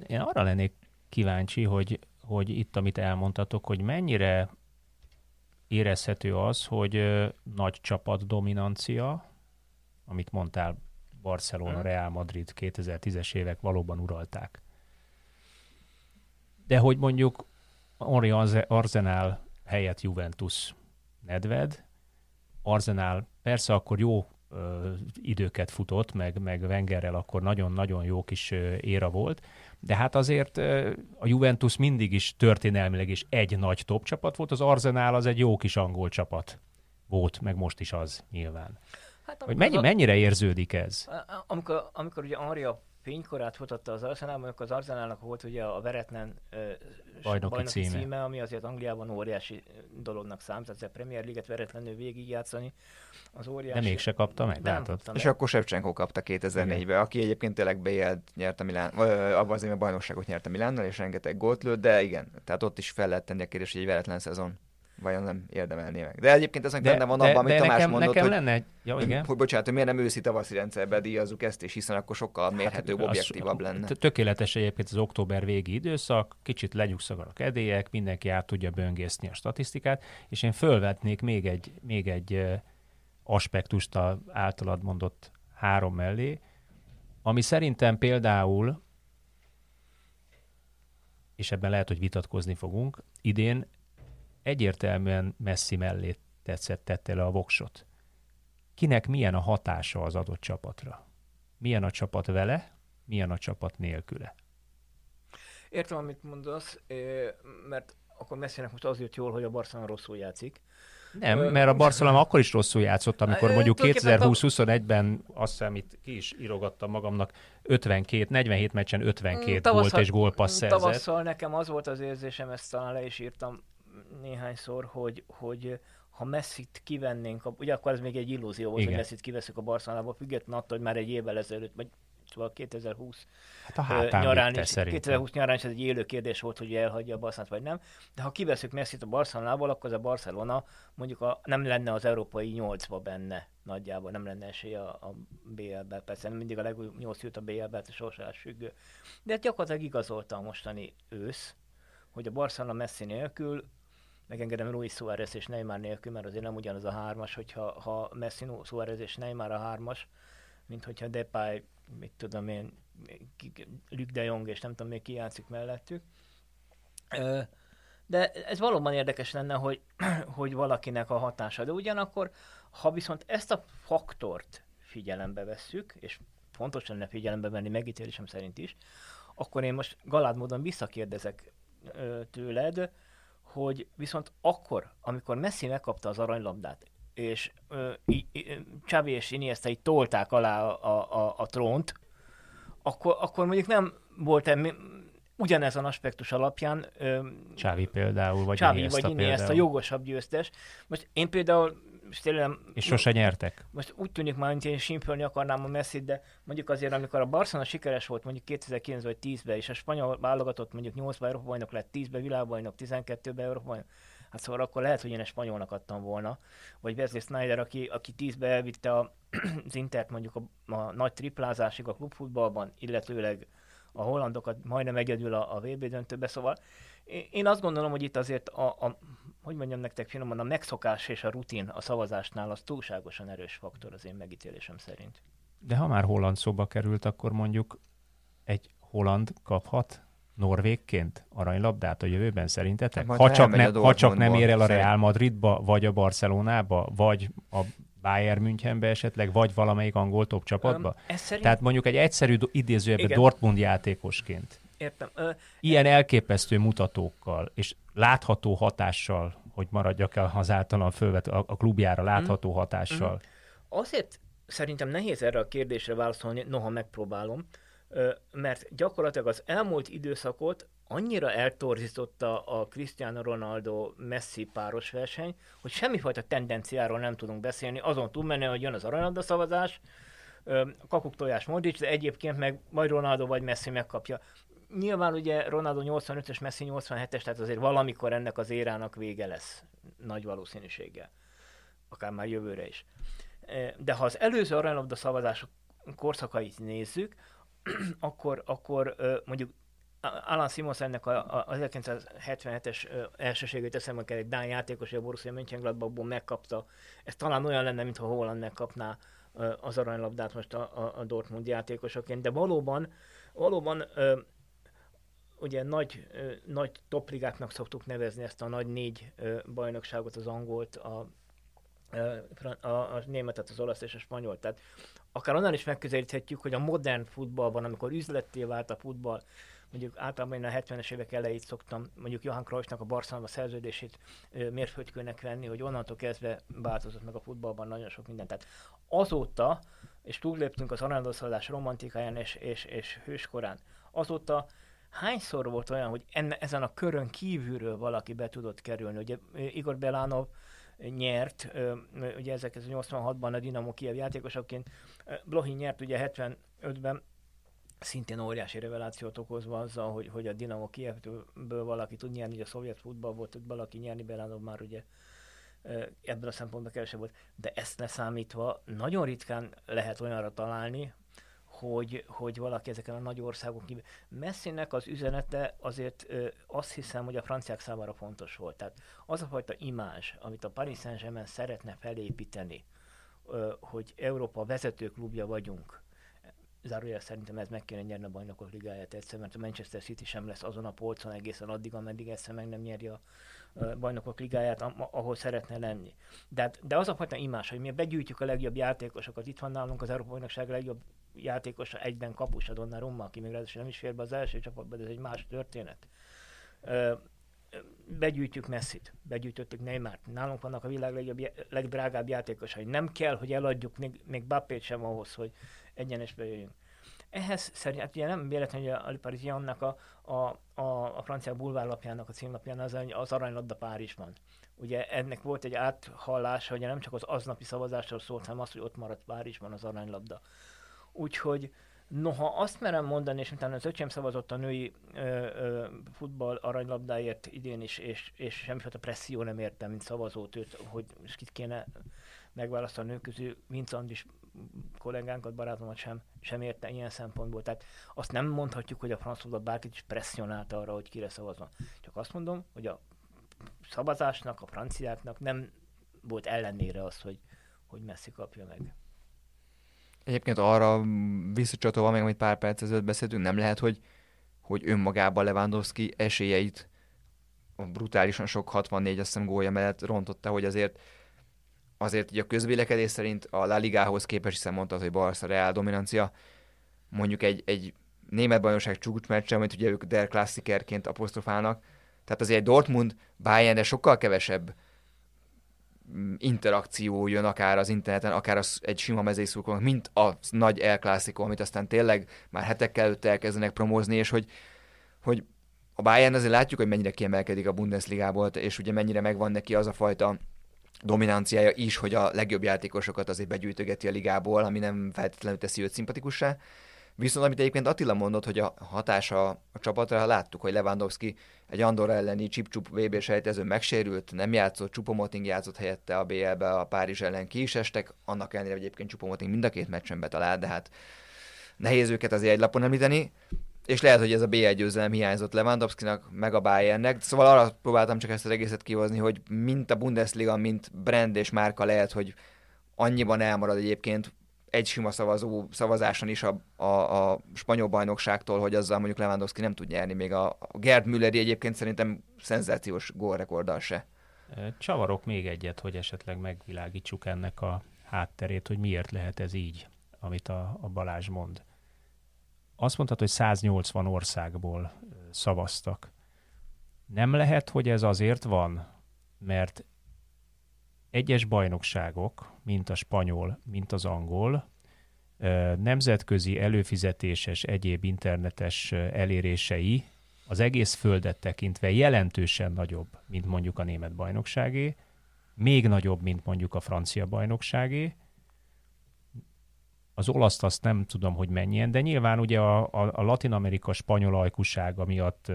Én arra lennék kíváncsi, hogy hogy itt, amit elmondtatok, hogy mennyire érezhető az, hogy nagy csapat dominancia, amit mondtál, Barcelona. Real Madrid 2010-es évek valóban uralták. De hogy mondjuk Henri Arsenal helyett Juventus Nedved, Arsenal persze akkor jó ö, időket futott, meg, meg Wengerrel akkor nagyon-nagyon jó kis ö, éra volt, de hát azért a Juventus mindig is történelmileg is egy nagy top csapat volt, az Arsenal az egy jó kis angol csapat volt, meg most is az nyilván. Hát, hogy mennyi, a... mennyire érződik ez? Amikor, amikor ugye Henri a fénykorát mutatta az Arsenalban, akkor az Arsenalnak volt ugye a veretlen uh, bajnoki, bajnoki címe. címe. ami azért Angliában óriási dolognak számít, tehát a Premier League-et veretlenül végigjátszani, az óriási. De mégse kapta meg, nem látod? És akkor Shevchenko kapta 2004-ben, aki egyébként tényleg BL nyert a Milán, abban az évben bajnokságot nyert a Milánnal, és rengeteg gólt lőtt, de igen, tehát ott is fel lehet tenni a kérdés, hogy egy veretlen szezon vajon nem érdemelné meg. De egyébként ezek benne van abban, amit Tamás nekem, mondott, nekem hogy, lenne, ja, igen. hogy bocsánat, hogy miért nem őszi tavaszi rendszerbe díjazzuk ezt, és hiszen akkor sokkal hát, mérhetőbb, hát, objektívabb lenne. Tökéletes egyébként az október végi időszak, kicsit lenyugszaganak edélyek, mindenki át tudja böngészni a statisztikát, és én fölvetnék még egy, még egy aspektust a általad mondott három mellé, ami szerintem például, és ebben lehet, hogy vitatkozni fogunk, idén egyértelműen messzi mellé tetszett, tette le a voksot. Kinek milyen a hatása az adott csapatra? Milyen a csapat vele, milyen a csapat nélküle? Értem, amit mondasz, mert akkor Messinek most az jött jól, hogy a Barcelona rosszul játszik. Nem, mert a Barcelona akkor is rosszul játszott, amikor mondjuk 2020-21-ben azt hiszem, itt ki is írogattam magamnak, 52, 47 meccsen 52 Tavasz, volt és gólpassz szerzett. Tavasszal nekem az volt az érzésem, ezt talán le is írtam néhányszor, hogy, hogy ha Messi-t kivennénk, ugye akkor ez még egy illúzió volt, Igen. hogy Messi-t kiveszünk a Barcelonába, függetlenül attól, hogy már egy évvel ezelőtt, vagy szóval 2020 hát a hátán nyarán is, 2020 nyarán is ez egy élő kérdés volt, hogy elhagyja a Barcelonát vagy nem, de ha kiveszünk Messi-t a Barcelonából, akkor az a Barcelona mondjuk a, nem lenne az európai nyolcba benne nagyjából, nem lenne esélye a, a BL-be, persze nem mindig a legújabb nyolc jut a BL-be, hát a sorsás függő. De hát gyakorlatilag igazolta a mostani ősz, hogy a Barcelona Messi nélkül megengedem Luis Suárez és Neymar nélkül, mert azért nem ugyanaz a hármas, hogyha ha Messi, Suárez és Neymar a hármas, mint hogyha Depay, mit tudom én, Luc de Jong és nem tudom még ki játszik mellettük. De ez valóban érdekes lenne, hogy, hogy valakinek a hatása. De ugyanakkor, ha viszont ezt a faktort figyelembe vesszük, és fontos lenne figyelembe venni megítélésem szerint is, akkor én most galád módon visszakérdezek tőled, hogy viszont akkor, amikor Messi megkapta az aranylabdát, és Csavi és Iniesta így tolták alá a, a, a trónt, akkor, akkor mondjuk nem volt -e ugyanezen aspektus alapján Csávi például, vagy Csávi Iniesta vagy Iniesta jogosabb győztes. Most én például most tényleg, és sose nyertek? Most úgy tűnik már, mint én simpölni akarnám a messi de mondjuk azért, amikor a Barcelona sikeres volt mondjuk 2009 vagy 10-ben, és a spanyol válogatott mondjuk 8-ban Európa bajnok lett, 10-ben világbajnok, 12-ben Európa bajnok, hát szóval akkor lehet, hogy én egy spanyolnak adtam volna, vagy Wesley Snyder, aki, aki 10-be elvitte a, az Intert mondjuk a, a nagy triplázásig a klubfutballban, illetőleg a hollandokat majdnem egyedül a, a VB döntőbe, szóval én azt gondolom, hogy itt azért a, a hogy mondjam nektek finoman, a megszokás és a rutin a szavazásnál az túlságosan erős faktor az én megítélésem szerint. De ha már holland szóba került, akkor mondjuk egy holland kaphat norvégként aranylabdát a jövőben szerintetek? Hát ha csak, ne, ha csak nem ér el a Real Madridba, vagy a Barcelonába, vagy a Bayern Münchenbe esetleg, vagy valamelyik angol top csapatba? Um, szerint... Tehát mondjuk egy egyszerű idézőjebben Dortmund játékosként. Értem. Uh, Ilyen elképesztő mutatókkal, és látható hatással, hogy maradjak el az általán fölvet a, a klubjára látható mm. hatással. Mm. Azért szerintem nehéz erre a kérdésre válaszolni, noha megpróbálom, mert gyakorlatilag az elmúlt időszakot annyira eltorzította a Cristiano Ronaldo Messi páros verseny, hogy semmifajta tendenciáról nem tudunk beszélni, azon túlmenően, hogy jön az aranylabda szavazás, kakuk tojás Modric, de egyébként meg majd Ronaldo vagy Messi megkapja. Nyilván ugye Ronaldo 85-ös, Messi 87-es, tehát azért valamikor ennek az érának vége lesz, nagy valószínűséggel. Akár már jövőre is. De ha az előző aranylabda szavazások korszakait nézzük, akkor, akkor mondjuk Alan Simons ennek a, a, 1977-es elsőségét eszembe kell, egy Dán játékos, a Borussia Mönchengladbachból megkapta. Ez talán olyan lenne, mintha Holland megkapná az aranylabdát most a, a, a Dortmund játékosaként, de valóban, valóban ugye nagy, nagy topligáknak szoktuk nevezni ezt a nagy négy bajnokságot, az angolt, a, a, a németet, az olasz és a spanyol. Tehát akár onnan is megközelíthetjük, hogy a modern futballban, amikor üzletté vált a futball, mondjuk általában én a 70-es évek elejét szoktam mondjuk Johan Cruyffnak a Barcelona szerződését mérföldkőnek venni, hogy onnantól kezdve változott meg a futballban nagyon sok minden. Tehát azóta, és túlléptünk az aranydoszadás romantikáján és, és, és hőskorán, azóta hányszor volt olyan, hogy enne, ezen a körön kívülről valaki be tudott kerülni? Ugye Igor Belánov nyert, ugye 1986-ban a Dinamo Kiev játékosaként, Blohin nyert ugye 75-ben, szintén óriási revelációt okozva azzal, hogy, hogy a Dinamo Kievből valaki tud nyerni, ugye a szovjet futballból tud valaki nyerni, Belánov már ugye ebből a szempontból kevesebb volt, de ezt leszámítva nagyon ritkán lehet olyanra találni, hogy, hogy valaki ezeken a nagy országok kívül. Messzinek az üzenete azért ö, azt hiszem, hogy a franciák számára fontos volt. Tehát az a fajta imázs, amit a Paris Saint-Germain szeretne felépíteni, ö, hogy Európa vezető klubja vagyunk, zárójel szerintem ez meg kéne nyerni a bajnokok ligáját egyszer, mert a Manchester City sem lesz azon a polcon egészen addig, ameddig egyszer meg nem nyeri a bajnokok ligáját, ahol szeretne lenni. De, hát, de az a fajta imás, hogy mi begyűjtjük a legjobb játékosokat, itt van nálunk az Európa Bajnokság legjobb játékosa egyben kapus a Donnarumma, aki még ráadásul nem is fér be az első csapatba, de ez egy más történet. Ö, begyűjtjük Messit, begyűjtöttük Neymart, nálunk vannak a világ legjobb, legdrágább játékosai. Nem kell, hogy eladjuk még, még Bappét sem ahhoz, hogy egyenesbe jöjjünk. Ehhez szerint, hát ugye nem véletlenül, hogy a Parisien-nak a, a, a, a francia bulvárlapjának a címlapján az, az aranylabda Párizsban. Ugye ennek volt egy áthallása, hogy nem csak az aznapi szavazásról szólt, hanem az, hogy ott maradt Párizsban az aranylabda. Úgyhogy Noha azt merem mondani, és utána az öcsém szavazott a női ö, ö, futball aranylabdáért idén is, és, és semmifajta presszió nem értem, mint szavazót őt, hogy kit kéne megválasztani a nők közül. Vince Andris kollégánkat, barátomat sem, sem érte ilyen szempontból. Tehát azt nem mondhatjuk, hogy a francia bárkit is presszionálta arra, hogy kire szavazva. Csak azt mondom, hogy a szavazásnak, a franciáknak nem volt ellenére az, hogy, hogy Messi kapja meg. Egyébként arra visszacsatolva meg, amit pár perc ezelőtt beszéltünk, nem lehet, hogy, hogy önmagában Lewandowski esélyeit a brutálisan sok 64 azt hiszem gólja mellett rontotta, hogy azért azért ugye a közvélekedés szerint a La Ligához képest, hiszen mondtad, hogy Barca Real dominancia, mondjuk egy, egy német bajnokság csúcsmeccsen, amit ugye ők Der Klassikerként apostrofálnak, tehát azért egy Dortmund Bayern, sokkal kevesebb interakció jön akár az interneten, akár az egy sima mezőszurkolónak, mint a nagy El amit aztán tényleg már hetekkel előtt elkezdenek promózni, és hogy, hogy a Bayern azért látjuk, hogy mennyire kiemelkedik a Bundesligából, és ugye mennyire megvan neki az a fajta dominanciája is, hogy a legjobb játékosokat azért begyűjtögeti a ligából, ami nem feltétlenül teszi őt szimpatikussá. Viszont amit egyébként Attila mondott, hogy a hatása a csapatra, láttuk, hogy Lewandowski egy Andor elleni csip-csup VB sejtező megsérült, nem játszott, Csupomoting játszott helyette a BL-be, a Párizs ellen ki is estek, annak ellenére egyébként Csupomoting mind a két meccsen betalált, de hát nehéz őket azért egy lapon említeni és lehet, hogy ez a B1 győzelem hiányzott Lewandowski-nak, meg a Bayernnek. Szóval arra próbáltam csak ezt az egészet kihozni, hogy mint a Bundesliga, mint brand és márka lehet, hogy annyiban elmarad egyébként egy sima szavazó szavazáson is a, a, a spanyol bajnokságtól, hogy azzal mondjuk Lewandowski nem tud nyerni, még a, a Gerd Mülleri egyébként szerintem szenzációs gólrekorddal se. Csavarok még egyet, hogy esetleg megvilágítsuk ennek a hátterét, hogy miért lehet ez így, amit a, a Balázs mond. Azt mondtad, hogy 180 országból szavaztak. Nem lehet, hogy ez azért van, mert egyes bajnokságok, mint a spanyol, mint az angol, nemzetközi előfizetéses egyéb internetes elérései az egész földet tekintve jelentősen nagyobb, mint mondjuk a német bajnokságé, még nagyobb, mint mondjuk a francia bajnokságé. Az olaszt azt nem tudom, hogy mennyien, de nyilván ugye a, a, a latin-amerika spanyol ajkusága miatt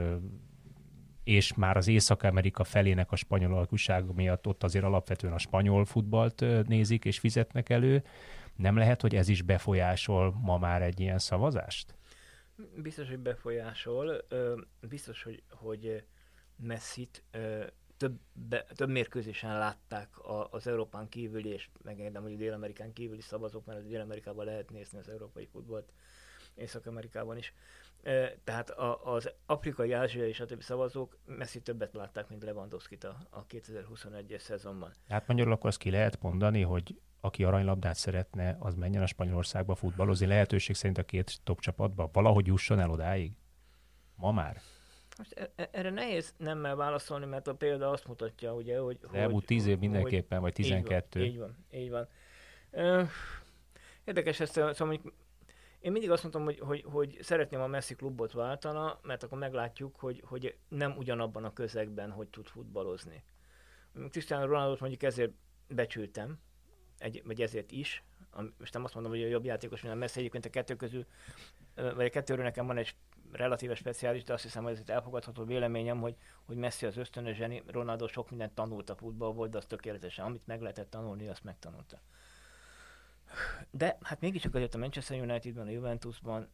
és már az Észak-Amerika felének a spanyol alkuság miatt ott azért alapvetően a spanyol futballt nézik és fizetnek elő. Nem lehet, hogy ez is befolyásol ma már egy ilyen szavazást? Biztos, hogy befolyásol. Biztos, hogy, hogy Messit több, több mérkőzésen látták az Európán kívüli, és megengedem, hogy Dél-Amerikán kívüli szavazók, mert Dél-Amerikában lehet nézni az európai futballt, Észak-Amerikában is tehát az afrikai, ázsiai és a többi szavazók messzi többet látták, mint Lewandowski-t a, a 2021-es szezonban. Hát magyarul akkor azt ki lehet mondani, hogy aki aranylabdát szeretne, az menjen a Spanyolországba futballozni, lehetőség szerint a két top csapatba, valahogy jusson el odáig? Ma már? Most e, e, erre nehéz nemmel válaszolni, mert a példa azt mutatja, ugye, hogy... De elmúlt tíz év mindenképpen, vagy tizenkettő. Így van, így van. Így van. Érdekes ezt, szóval mondjuk én mindig azt mondtam, hogy, hogy, hogy szeretném a Messi klubot váltana, mert akkor meglátjuk, hogy, hogy nem ugyanabban a közegben, hogy tud futballozni. Cristiano Ronaldo mondjuk ezért becsültem, egy, vagy ezért is, most nem azt mondom, hogy a jobb játékos, mint a Messi, egyébként a kettő közül, vagy a kettőről nekem van egy relatíve speciális, de azt hiszem, hogy ez elfogadható véleményem, hogy, hogy Messi az ösztönös zseni, Ronaldo sok mindent tanult a futball volt, de az tökéletesen, amit meg lehetett tanulni, azt megtanulta. De hát mégiscsak azért a Manchester Unitedban, a Juventusban,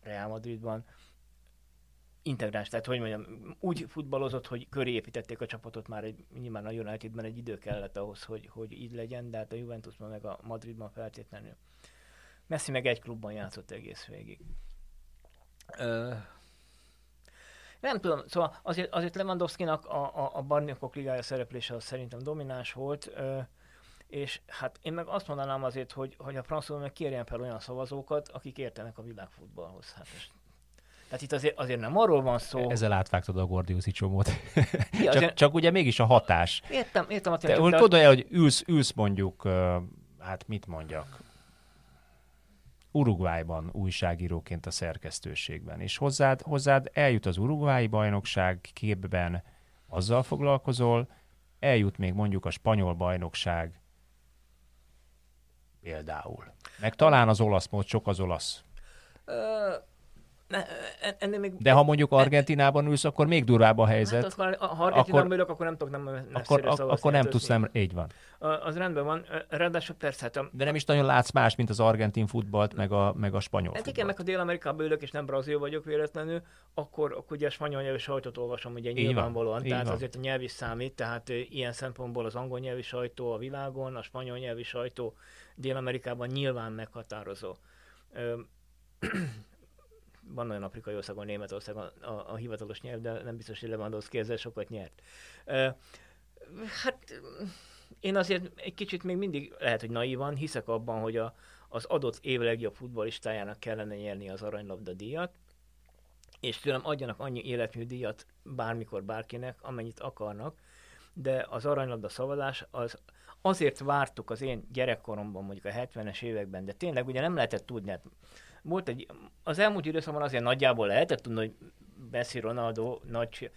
Real Madridban integráns, tehát hogy mondjam, úgy futballozott, hogy köré építették a csapatot már egy, nyilván a Unitedben egy idő kellett ahhoz, hogy, hogy így legyen, de hát a Juventusban meg a Madridban feltétlenül. Messi meg egy klubban játszott egész végig. Ö, nem tudom, szóval azért, azért Lewandowski-nak a, a, a Barnyokok ligája szereplése az szerintem domináns volt. Ö, és hát én meg azt mondanám azért, hogy, hogy a francia meg kérjen fel olyan szavazókat, akik értenek a világfutballhoz. Hát és tehát itt azért, azért nem arról van szó. Ezzel átvágtad a Gordiuszi csomót. Ja, csak, csak ugye mégis a hatás. Értem, értem a tényleg. Te, gondolja, hogy ülsz, ülsz mondjuk, hát mit mondjak, Uruguayban újságíróként a szerkesztőségben, és hozzád, hozzád eljut az Uruguayi bajnokság képben, azzal foglalkozol, eljut még mondjuk a spanyol bajnokság például. Meg talán az olasz mód, sok az olasz. Ne, ennél még... De ha mondjuk Argentinában ülsz, akkor még durvább a helyzet. Hát akkor, ha Argentinában akkor, ülök, akkor nem tudok nem Akkor, ak- akkor nem tudsz nem, így van. Az rendben van. Ráadásul persze, hát a... De nem is nagyon látsz más, mint az argentin futballt, meg a, meg a spanyol Hát igen, meg ha Dél-Amerikában ülök, és nem brazil vagyok véletlenül, akkor, akkor ugye a spanyol nyelvű sajtót olvasom, ugye nyilvánvalóan. Így tehát van. azért a nyelv is számít, tehát ilyen szempontból az angol nyelvi sajtó a világon, a spanyol nyelvi sajtó Dél-Amerikában nyilván meghatározó van olyan afrikai ország, ahol Németország a, a, a hivatalos nyelv, de nem biztos, hogy Lewandowski ezzel sokat nyert. Hát én azért egy kicsit még mindig lehet, hogy naívan hiszek abban, hogy a, az adott év legjobb futballistájának kellene nyerni az aranylabda díjat, és tőlem adjanak annyi életmű díjat bármikor bárkinek, amennyit akarnak, de az aranylabda szavazás az azért vártuk az én gyerekkoromban, mondjuk a 70-es években, de tényleg ugye nem lehetett tudni, hát volt egy, az elmúlt időszakban azért nagyjából lehetett tudni, hogy Messi, Ronaldo, nagy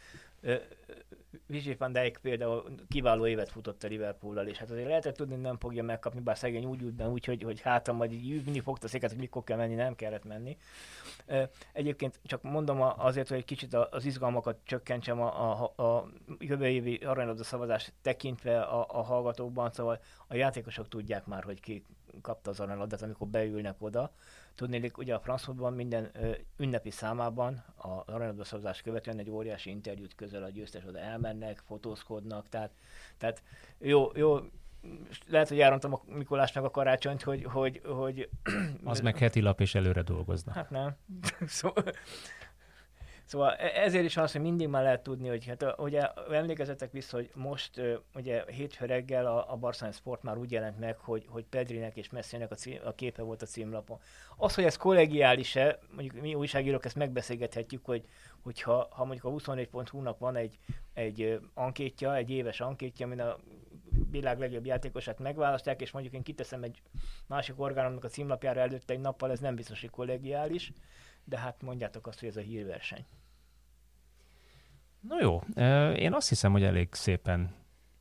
Vizsi van Dijk például kiváló évet futott a Liverpool-al, és hát azért lehetett tudni, hogy nem fogja megkapni, bár szegény úgy ült be, úgy, hogy, hogy hátra majd így űvni fogta széket, hogy mikor kell menni, nem kellett menni. Egyébként csak mondom azért, hogy egy kicsit az izgalmakat csökkentsem a, a, a jövő évi aranylabda szavazást tekintve a, a hallgatókban, szóval a játékosok tudják már, hogy ki kapta az aranylabdát, amikor beülnek oda. Tudnélik, ugye a Frankfurtban minden ö, ünnepi számában a aranylabda szavazás követően egy óriási interjút közel a győztes, oda elmennek, fotózkodnak, tehát, tehát jó, jó, lehet, hogy elrontam a Mikulásnak a karácsonyt, hogy... hogy, hogy az meg heti lap és előre dolgoznak. Hát nem. szóval, Szóval e- ezért is az, hogy mindig már lehet tudni, hogy hát ugye emlékezetek vissza, hogy most ugye hétfő reggel a, a Barcelona Sport már úgy jelent meg, hogy, hogy Pedrinek és Messinek a, cím, a képe volt a címlapon. Az, hogy ez kollegiális-e, mondjuk mi újságírók ezt megbeszélgethetjük, hogy hogyha ha mondjuk a 24.hu-nak van egy, egy ankétja, egy éves ankétja, amin a világ legjobb játékosát megválasztják, és mondjuk én kiteszem egy másik orgánumnak a címlapjára előtte egy nappal, ez nem biztos, hogy kollegiális, de hát mondjátok azt, hogy ez a hírverseny. No jó, én azt hiszem, hogy elég szépen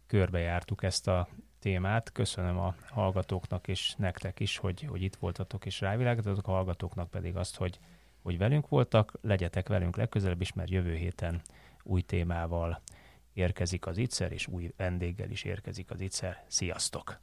körbejártuk ezt a témát. Köszönöm a hallgatóknak és nektek is, hogy, hogy itt voltatok és rávilágítottatok, a hallgatóknak pedig azt, hogy, hogy velünk voltak. Legyetek velünk legközelebb is, mert jövő héten új témával érkezik az ITSZER, és új vendéggel is érkezik az ITSZER. Sziasztok!